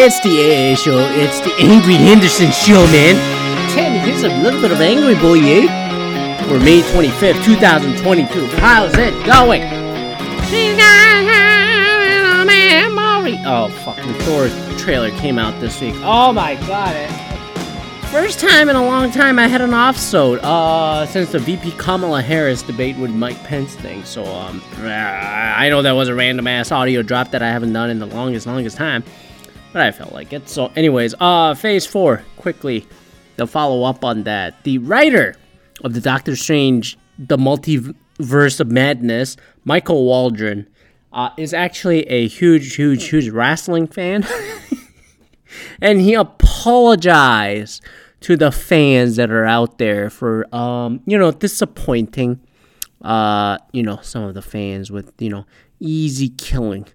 It's the AA show. It's the Angry Henderson show, man. Ten here's a little bit of Angry Boy, eh? For May 25th, 2022. How's it going? Oh, fucking Thor trailer came out this week. Oh my god. It, first time in a long time I had an off-sode, uh, since the VP Kamala Harris debate with Mike Pence thing. So, um, I know that was a random ass audio drop that I haven't done in the longest, longest time but I felt like it. So, anyways, uh, phase four, quickly, to follow up on that. The writer of the Doctor Strange, the multiverse of madness, Michael Waldron, uh, is actually a huge, huge, huge wrestling fan. and he apologized to the fans that are out there for, um, you know, disappointing, uh, you know, some of the fans with, you know, easy killing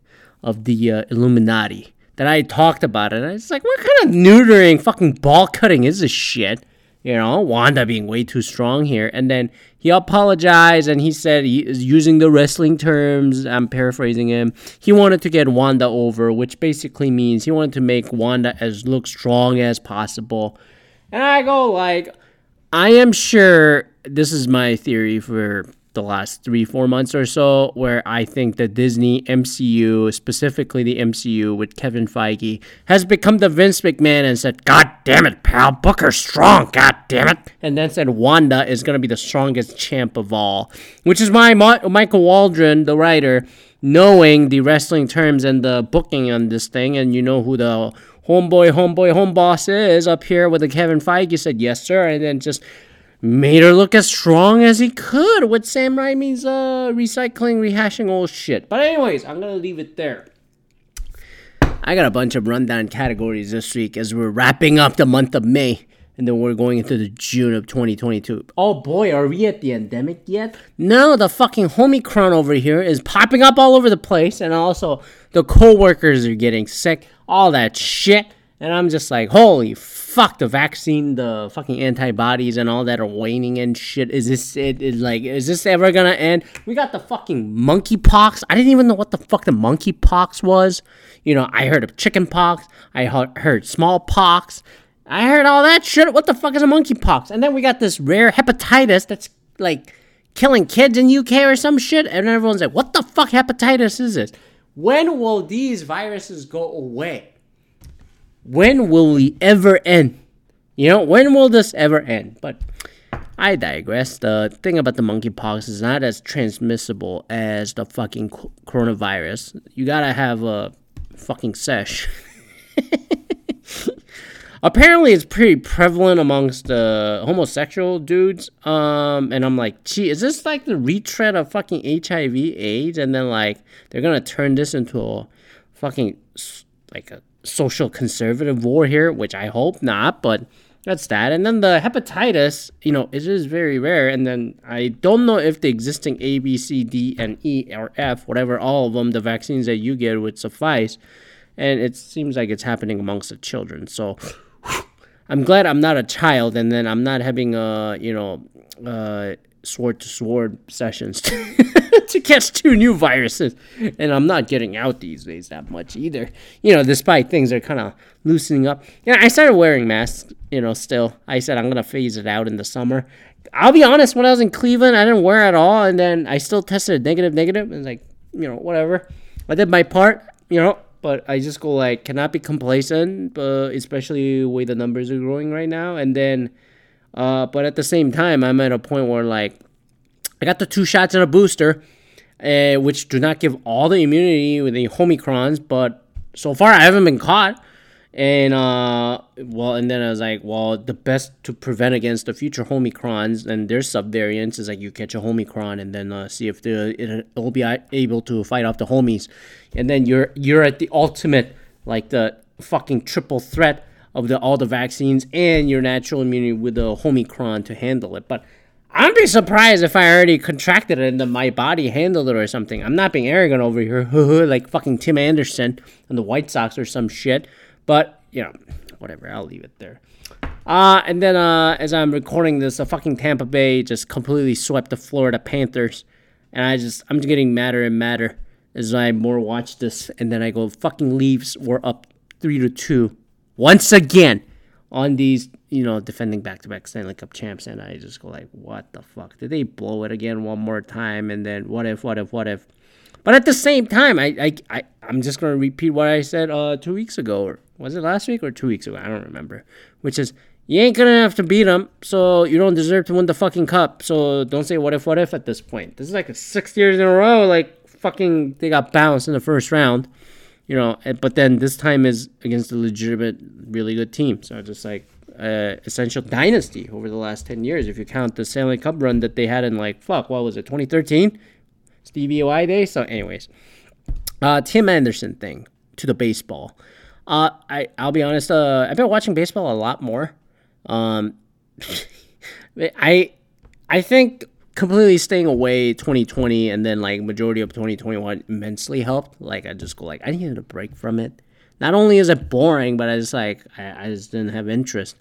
of the uh, Illuminati that I talked about it. It's like, what kind of neutering, fucking ball cutting is this shit? You know, Wanda being way too strong here. And then he apologized and he said he is using the wrestling terms. I'm paraphrasing him. He wanted to get Wanda over, which basically means he wanted to make Wanda as look strong as possible. And I go like, I am sure this is my theory for the last three, four months or so, where I think the Disney MCU, specifically the MCU with Kevin Feige, has become the Vince McMahon and said, God damn it, pal, Booker's strong, god damn it. And then said Wanda is going to be the strongest champ of all, which is why Ma- Michael Waldron, the writer, knowing the wrestling terms and the booking on this thing, and you know who the homeboy, homeboy, home boss is up here with the Kevin Feige, said, Yes, sir. And then just made her look as strong as he could with Sam Raimi's uh, recycling, rehashing old shit. But anyways, I'm gonna leave it there. I got a bunch of rundown categories this week as we're wrapping up the month of May. And then we're going into the June of 2022. Oh boy, are we at the endemic yet? No, the fucking Omicron over here is popping up all over the place. And also, the co-workers are getting sick. All that shit. And I'm just like, holy fuck, the vaccine, the fucking antibodies and all that are waning and shit. Is this it? Is like, is this ever gonna end? We got the fucking monkeypox. I didn't even know what the fuck the monkeypox was. You know, I heard of chickenpox. I heard smallpox. I heard all that shit. What the fuck is a monkeypox? And then we got this rare hepatitis that's like killing kids in UK or some shit. And everyone's like, what the fuck hepatitis is this? When will these viruses go away? When will we ever end? You know, when will this ever end? But I digress. The thing about the monkeypox is not as transmissible as the fucking coronavirus. You gotta have a fucking sesh. Apparently, it's pretty prevalent amongst the homosexual dudes. Um, and I'm like, gee, is this like the retread of fucking HIV/AIDS? And then like they're gonna turn this into a fucking like a social conservative war here, which I hope not, but that's that. And then the hepatitis, you know, it is very rare. And then I don't know if the existing A, B, C, D, and E or F, whatever, all of them, the vaccines that you get would suffice. And it seems like it's happening amongst the children. So I'm glad I'm not a child and then I'm not having a, you know, uh, sword to sword sessions to catch two new viruses. And I'm not getting out these days that much either. You know, despite things are kind of loosening up. Yeah, I started wearing masks, you know, still. I said I'm going to phase it out in the summer. I'll be honest, when I was in Cleveland, I didn't wear at all. And then I still tested negative, negative. And like, you know, whatever. I did my part, you know, but I just go like, cannot be complacent, uh, especially the way the numbers are growing right now. And then, uh, but at the same time, I'm at a point where like I got the two shots and a booster, uh, which do not give all the immunity with the Omicrons, but so far I haven't been caught. And uh, well, and then I was like, well, the best to prevent against the future Omicrons and their subvariants is like you catch a Omicron and then uh, see if the it, will be able to fight off the homies, and then you're you're at the ultimate like the fucking triple threat of the all the vaccines and your natural immunity with the Omicron to handle it. But I'd be surprised if I already contracted it and then my body handled it or something. I'm not being arrogant over here, like fucking Tim Anderson and the White Sox or some shit. But you know, whatever. I'll leave it there. Uh, and then uh, as I'm recording this, the fucking Tampa Bay just completely swept the Florida Panthers, and I just I'm just getting madder and madder as I more watch this, and then I go fucking Leafs were up three to two once again on these, you know, defending back-to-back Stanley Cup champs, and I just go like, what the fuck? Did they blow it again one more time? And then what if, what if, what if? But at the same time, I, I, I I'm just gonna repeat what I said uh two weeks ago, or was it last week or two weeks ago? I don't remember. Which is you ain't gonna have to beat them, so you don't deserve to win the fucking cup. So don't say what if, what if at this point. This is like six years in a row, like fucking they got bounced in the first round, you know. But then this time is against a legitimate, really good team. So I just like uh, essential dynasty over the last ten years, if you count the Stanley Cup run that they had in like fuck, what was it, 2013, Stevie Y day. So, anyways, uh, Tim Anderson thing to the baseball. Uh, I I'll be honest. Uh, I've been watching baseball a lot more. Um, I I think completely staying away 2020 and then like majority of 2021 immensely helped. Like I just go like I needed a break from it. Not only is it boring, but I just like I, I just didn't have interest.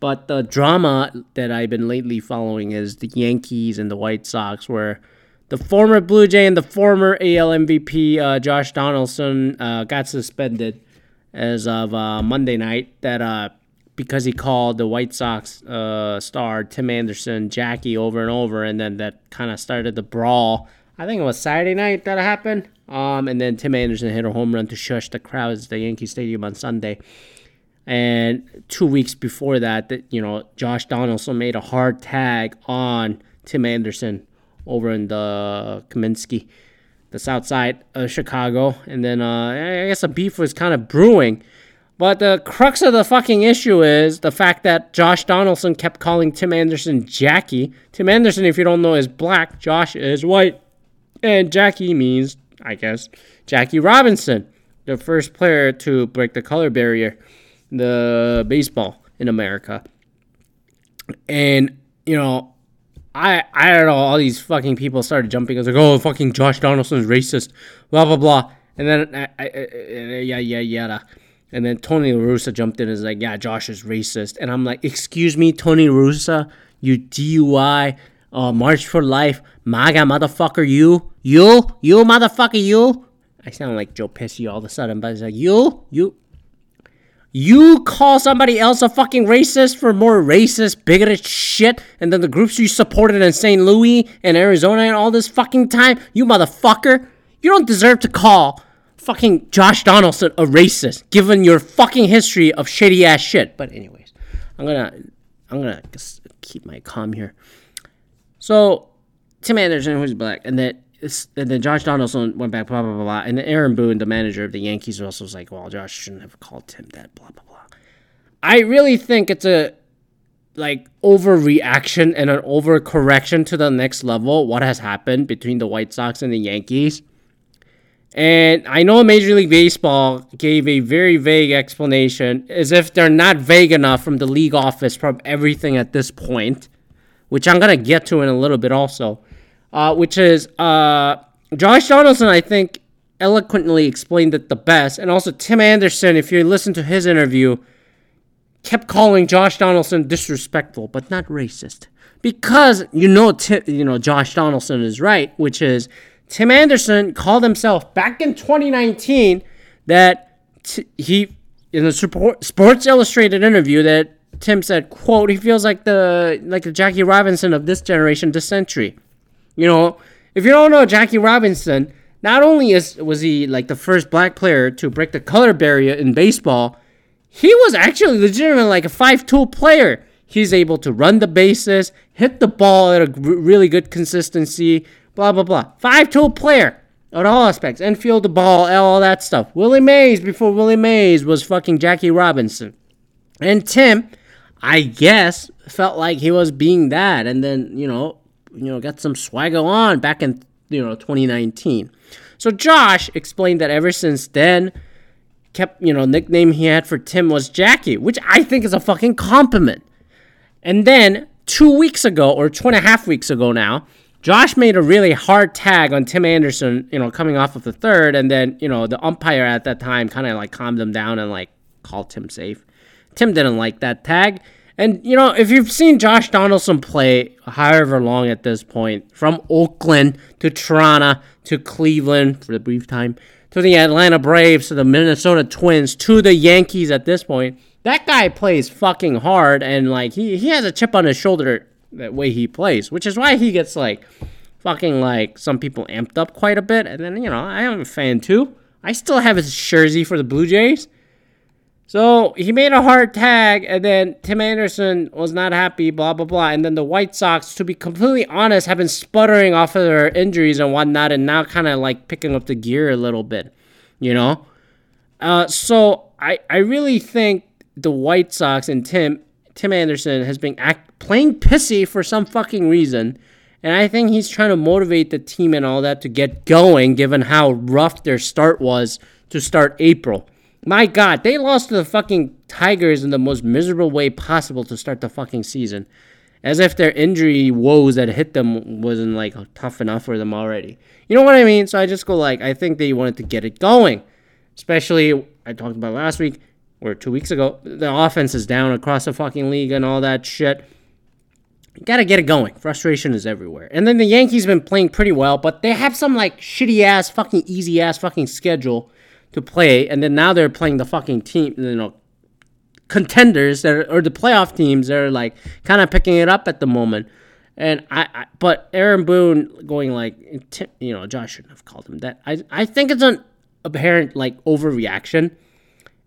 But the drama that I've been lately following is the Yankees and the White Sox, where the former Blue Jay and the former AL MVP uh, Josh Donaldson uh, got suspended as of uh, Monday night. That uh, because he called the White Sox uh, star Tim Anderson Jackie over and over, and then that kind of started the brawl. I think it was Saturday night that happened. Um, and then Tim Anderson hit a home run to shush the crowds at the Yankee Stadium on Sunday. And two weeks before that, that you know, Josh Donaldson made a hard tag on Tim Anderson over in the Comiskey, the south side of Chicago. And then uh, I guess a beef was kind of brewing. But the crux of the fucking issue is the fact that Josh Donaldson kept calling Tim Anderson Jackie. Tim Anderson, if you don't know, is black. Josh is white. And Jackie means, I guess, Jackie Robinson, the first player to break the color barrier, the baseball in America. And, you know, I I don't know, all these fucking people started jumping. I was like, oh, fucking Josh Donaldson's racist, blah, blah, blah. And then, I, I, I, yeah, yeah, yeah. And then Tony La Russa jumped in and was like, yeah, Josh is racist. And I'm like, excuse me, Tony La Russa, you DUI, uh, March for Life, MAGA motherfucker, you, you, you motherfucker, you. I sound like Joe Pesci all of a sudden, but it's like, you, you, you call somebody else a fucking racist for more racist, bigoted shit, and then the groups you supported in St. Louis and Arizona and all this fucking time, you motherfucker, you don't deserve to call fucking Josh Donaldson a racist, given your fucking history of shady ass shit. But anyways, I'm gonna I'm gonna keep my calm here. So Tim Anderson, who's black, and then and then Josh Donaldson went back, blah blah blah blah, and Aaron Boone, the manager of the Yankees, also was like, "Well, Josh shouldn't have called Tim that." Blah blah blah. I really think it's a like overreaction and an overcorrection to the next level. What has happened between the White Sox and the Yankees? And I know Major League Baseball gave a very vague explanation, as if they're not vague enough from the league office from everything at this point, which I'm going to get to in a little bit also, uh, which is uh, Josh Donaldson, I think, eloquently explained it the best. And also Tim Anderson, if you listen to his interview, kept calling Josh Donaldson disrespectful, but not racist. Because you know, you know Josh Donaldson is right, which is Tim Anderson called himself back in 2019 that t- he in a Sports Illustrated interview that Tim said, "quote He feels like the like the Jackie Robinson of this generation, this century." You know, if you don't know Jackie Robinson, not only is was he like the first black player to break the color barrier in baseball, he was actually legitimately like a five-tool player. He's able to run the bases, hit the ball at a really good consistency, blah, blah, blah. Five tool player at all aspects. Infield, the ball, all that stuff. Willie Mays before Willie Mays was fucking Jackie Robinson. And Tim, I guess, felt like he was being that and then, you know, you know, got some swagger on back in, you know, 2019. So Josh explained that ever since then, kept, you know, nickname he had for Tim was Jackie, which I think is a fucking compliment. And then two weeks ago, or two and a half weeks ago now, Josh made a really hard tag on Tim Anderson, you know, coming off of the third, and then, you know, the umpire at that time kind of like calmed him down and like called Tim safe. Tim didn't like that tag. And, you know, if you've seen Josh Donaldson play however long at this point, from Oakland to Toronto to Cleveland for the brief time to the Atlanta Braves, to the Minnesota Twins, to the Yankees at this point. That guy plays fucking hard and like he, he has a chip on his shoulder that way he plays, which is why he gets like fucking like some people amped up quite a bit. And then, you know, I am a fan too. I still have his jersey for the Blue Jays. So he made a hard tag, and then Tim Anderson was not happy, blah, blah, blah. And then the White Sox, to be completely honest, have been sputtering off of their injuries and whatnot, and now kind of like picking up the gear a little bit, you know? Uh, so I, I really think the White Sox and Tim Tim Anderson has been act, playing pissy for some fucking reason. And I think he's trying to motivate the team and all that to get going, given how rough their start was to start April. My God, they lost to the fucking Tigers in the most miserable way possible to start the fucking season. As if their injury woes that hit them wasn't like tough enough for them already. You know what I mean? So I just go like, I think they wanted to get it going. Especially, I talked about last week or two weeks ago, the offense is down across the fucking league and all that shit. gotta get it going. Frustration is everywhere. And then the Yankees been playing pretty well, but they have some like shitty ass, fucking easy ass fucking schedule to play, and then now they're playing the fucking team, you know, contenders that are, or the playoff teams that are like kind of picking it up at the moment. And I, I, but Aaron Boone going like, you know, Josh shouldn't have called him that. I, I think it's an apparent like overreaction.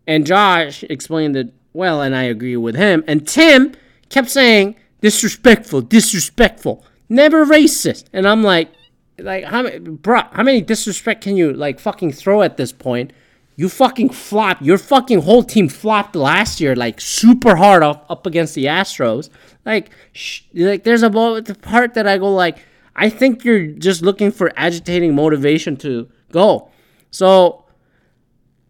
And Josh explained it well, and I agree with him. And Tim kept saying disrespectful, disrespectful, never racist. And I'm like, like how many bro how many disrespect can you like fucking throw at this point? You fucking flopped your fucking whole team flopped last year like super hard up, up against the astros. Like sh- like there's a the part that i go like i think you're just looking for agitating motivation to go. So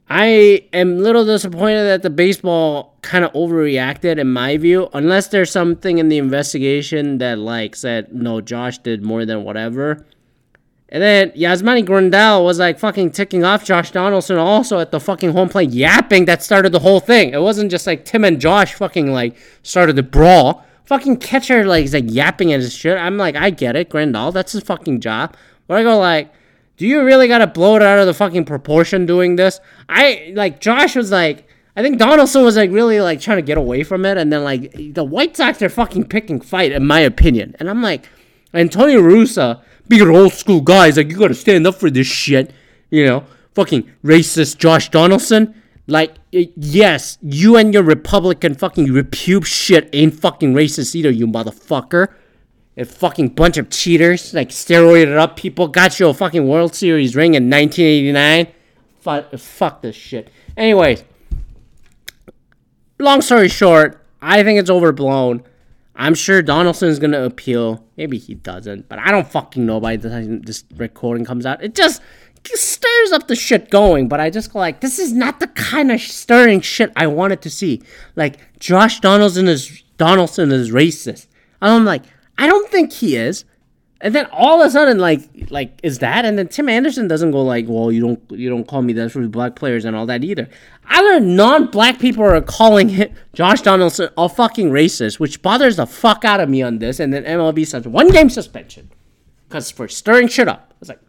i am a little disappointed that the baseball kind of overreacted in my view unless there's something in the investigation that like said no josh did more than whatever and then Yasmani Grandal was like fucking ticking off Josh Donaldson also at the fucking home plate yapping that started the whole thing. It wasn't just like Tim and Josh fucking like started the brawl. Fucking catcher like is like yapping at his shit. I'm like, I get it, Grandal, that's his fucking job. But I go like, do you really gotta blow it out of the fucking proportion doing this? I like Josh was like I think Donaldson was like really like trying to get away from it, and then like the White Sox are fucking picking fight, in my opinion. And I'm like, Tony La Russa being an old school guy is like, you gotta stand up for this shit. You know, fucking racist Josh Donaldson. Like, yes, you and your Republican fucking repube shit ain't fucking racist either, you motherfucker. A fucking bunch of cheaters, like steroided up people, got you a fucking World Series ring in 1989. Fuck, fuck this shit. Anyways, long story short, I think it's overblown. I'm sure Donaldson's gonna appeal. Maybe he doesn't, but I don't fucking know by the time this recording comes out. It just, stirs up the shit going, but I just go like, this is not the kind of stirring shit I wanted to see. Like Josh Donaldson is Donaldson is racist. I'm like, I don't think he is. And then all of a sudden, like, like is that? And then Tim Anderson doesn't go like, well, you don't, you don't call me that for black players and all that either. Other non-black people are calling Josh Donaldson a fucking racist, which bothers the fuck out of me on this. And then MLB says one game suspension because for stirring shit up. It's like,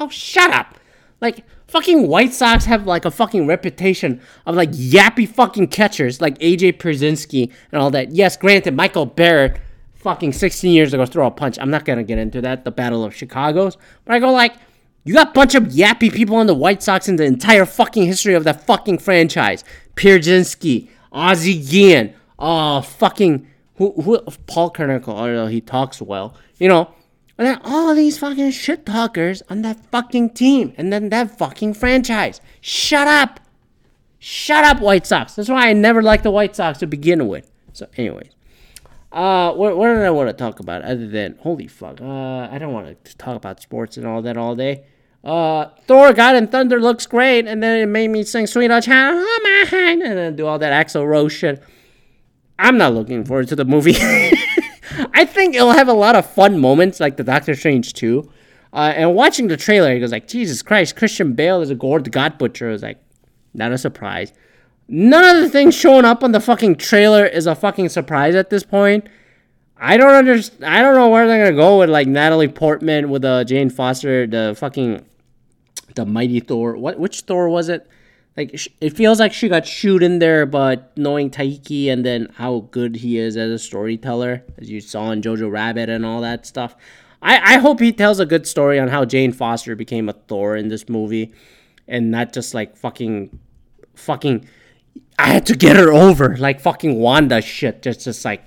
oh, shut up! Like, fucking White Sox have like a fucking reputation of like yappy fucking catchers like AJ Pierzynski and all that. Yes, granted, Michael Barrett fucking 16 years ago throw a punch. I'm not gonna get into that, the Battle of Chicago's. But I go like, you got a bunch of yappy people on the White Sox in the entire fucking history of that fucking franchise. Pierzynski, Ozzie Guillen, uh, fucking who, who, Paul Konerko, although he talks well, you know. And then all these fucking shit talkers on that fucking team and then that fucking franchise. Shut up. Shut up, White Sox. That's why I never liked the White Sox to begin with. So, anyways. Uh, what, what did I want to talk about other than holy fuck? Uh, I don't want to talk about sports and all that all day. Uh, Thor, God and Thunder looks great, and then it made me sing "Sweet Child of Mine" and then do all that Axl Rose shit. I'm not looking forward to the movie. I think it'll have a lot of fun moments, like the Doctor Strange 2. Uh, and watching the trailer, it goes like, Jesus Christ, Christian Bale is a Gorr god butcher. It was like, not a surprise. None of the things showing up on the fucking trailer is a fucking surprise at this point. I don't understand. I don't know where they're gonna go with like Natalie Portman with uh, Jane Foster, the fucking the mighty Thor. What which Thor was it? Like it feels like she got shoot in there, but knowing Taika and then how good he is as a storyteller, as you saw in Jojo Rabbit and all that stuff. I, I hope he tells a good story on how Jane Foster became a Thor in this movie, and not just like fucking, fucking. I had to get her over like fucking Wanda shit. Just just like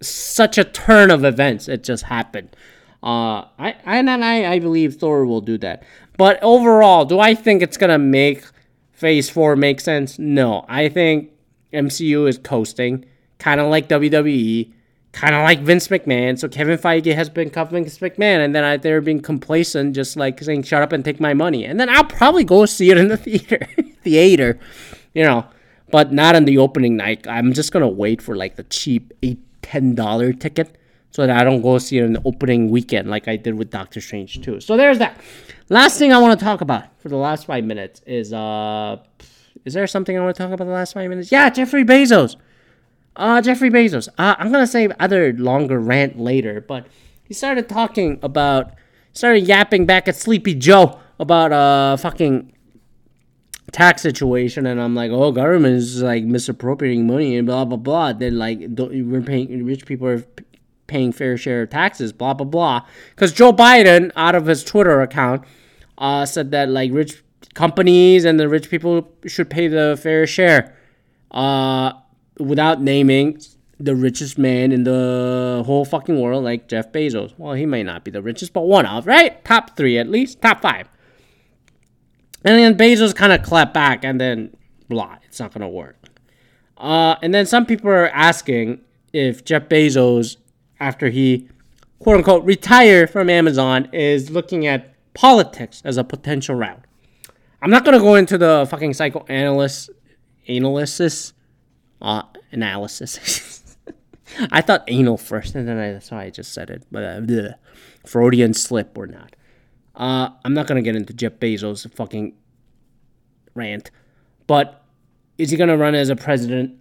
such a turn of events. It just happened. Uh, I and I I believe Thor will do that. But overall, do I think it's gonna make Phase 4 make sense? No. I think MCU is coasting, kind of like WWE, kind of like Vince McMahon. So Kevin Feige has been Vince McMahon, and then I, they're being complacent, just like saying, shut up and take my money. And then I'll probably go see it in the theater, theater, you know, but not on the opening night. I'm just to wait for like the cheap $8, $10 ticket so that I don't go see it in the opening weekend like I did with Doctor Strange too. So there's that. Last thing I want to talk about for the last five minutes is uh is there something I want to talk about the last five minutes? Yeah, Jeffrey Bezos. Uh Jeffrey Bezos. Uh, I'm gonna save other longer rant later, but he started talking about started yapping back at Sleepy Joe about uh fucking tax situation and I'm like, oh government is like misappropriating money and blah blah blah. Then like we're paying rich people are paying fair share of taxes, blah blah blah. Because Joe Biden, out of his Twitter account, uh, said that like rich companies and the rich people should pay the fair share, uh, without naming the richest man in the whole fucking world, like Jeff Bezos. Well, he may not be the richest, but one of right, top three at least, top five. And then Bezos kind of clapped back, and then blah, it's not gonna work. Uh, and then some people are asking if Jeff Bezos after he quote unquote retire from Amazon is looking at politics as a potential route. I'm not gonna go into the fucking psychoanalyst analysis uh, analysis. I thought anal first, and then I, that's why I just said it. But uh, bleh, Freudian slip or not. Uh, I'm not gonna get into Jeff Bezos' fucking rant, but is he gonna run as a president?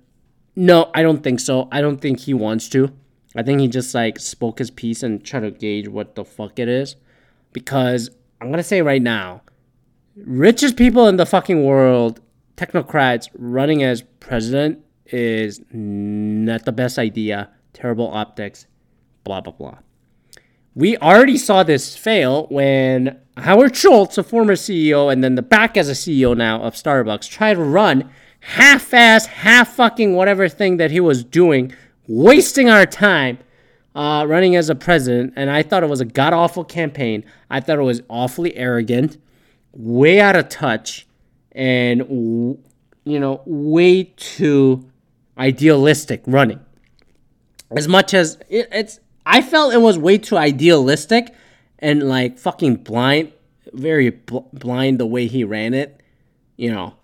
No, I don't think so. I don't think he wants to. I think he just like spoke his piece and tried to gauge what the fuck it is. Because I'm gonna say right now, richest people in the fucking world, technocrats running as president is not the best idea. Terrible optics, blah blah blah. We already saw this fail when Howard Schultz, a former CEO and then the back as a CEO now of Starbucks, tried to run half-ass, half fucking whatever thing that he was doing wasting our time uh, running as a president, and I thought it was a god awful campaign. I thought it was awfully arrogant, way out of touch, and you know, way too idealistic running. As much as it, it's, I felt it was way too idealistic and like fucking blind, very bl- blind the way he ran it. You know,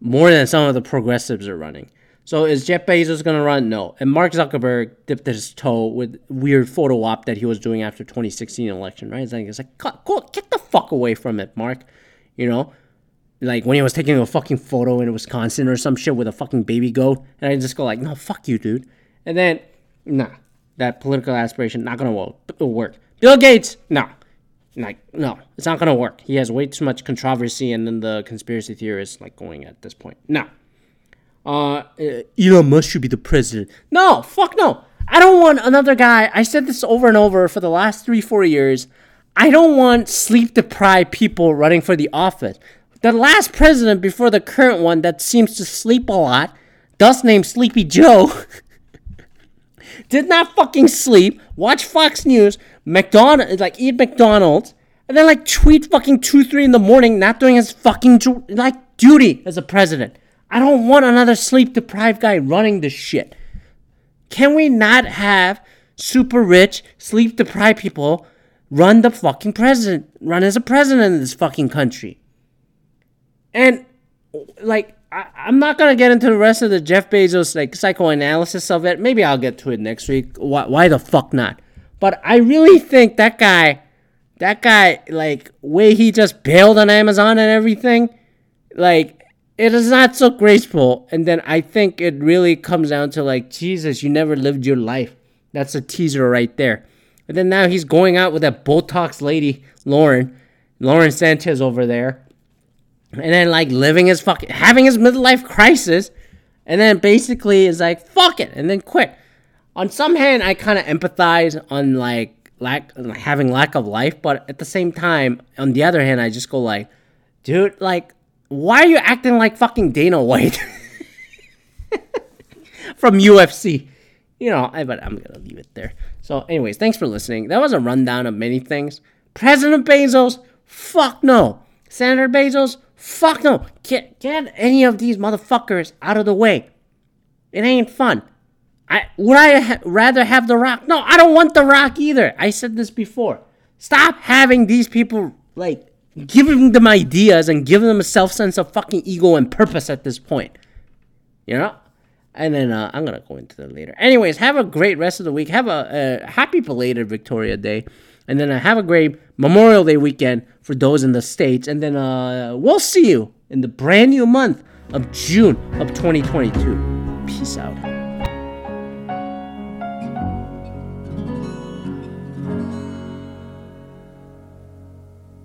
more than some of the progressives are running. So is Jeff Bezos going to run? No. And Mark Zuckerberg dipped his toe with weird photo op that he was doing after 2016 election, right? It's like, it's like go, get the fuck away from it, Mark. You know, like when he was taking a fucking photo in Wisconsin or some shit with a fucking baby goat, and I just go like, no, fuck you, dude. And then, nah, that political aspiration not gonna work. Bill Gates, no, like no, it's not gonna work. He has way too much controversy, and then the conspiracy theorists like going at this point. No, uh, Elon Musk should be the president. No, fuck no. I don't want another guy. I said this over and over for the last three, four years. I don't want sleep deprived people running for the office. The last president before the current one that seems to sleep a lot, thus named Sleepy Joe, did not fucking sleep, watch Fox News, McDonald, like eat McDonald's, and then like tweet fucking two, three in the morning, not doing his fucking like duty as a president. I don't want another sleep deprived guy running this shit. Can we not have super rich, sleep deprived people run the fucking president, run as a president in this fucking country? And, like, I, am not gonna get into the rest of the Jeff Bezos like psychoanalysis of it. Maybe I'll get to it next week. Why, why the fuck not? But I really think that guy, that guy, like way he just bailed on Amazon and everything, like it is not so graceful. And then I think it really comes down to like, Jesus, you never lived your life. That's a teaser right there. And then now he's going out with that Botox lady, Lauren, Lauren Sanchez over there. And then like living his fucking having his midlife crisis, and then basically is like fuck it, and then quit. On some hand, I kind of empathize on like lack having lack of life, but at the same time, on the other hand, I just go like, dude, like, why are you acting like fucking Dana White from UFC? You know, I but I'm gonna leave it there. So, anyways, thanks for listening. That was a rundown of many things. President Bezos, fuck no. Senator Bezos, fuck no. Get get any of these motherfuckers out of the way. It ain't fun. I would I ha- rather have the Rock? No, I don't want the Rock either. I said this before. Stop having these people like giving them ideas and giving them a self sense of fucking ego and purpose at this point. You know. And then uh, I'm gonna go into that later. Anyways, have a great rest of the week. Have a, a happy belated Victoria Day, and then uh, have a great Memorial Day weekend for those in the states. And then uh, we'll see you in the brand new month of June of 2022. Peace out.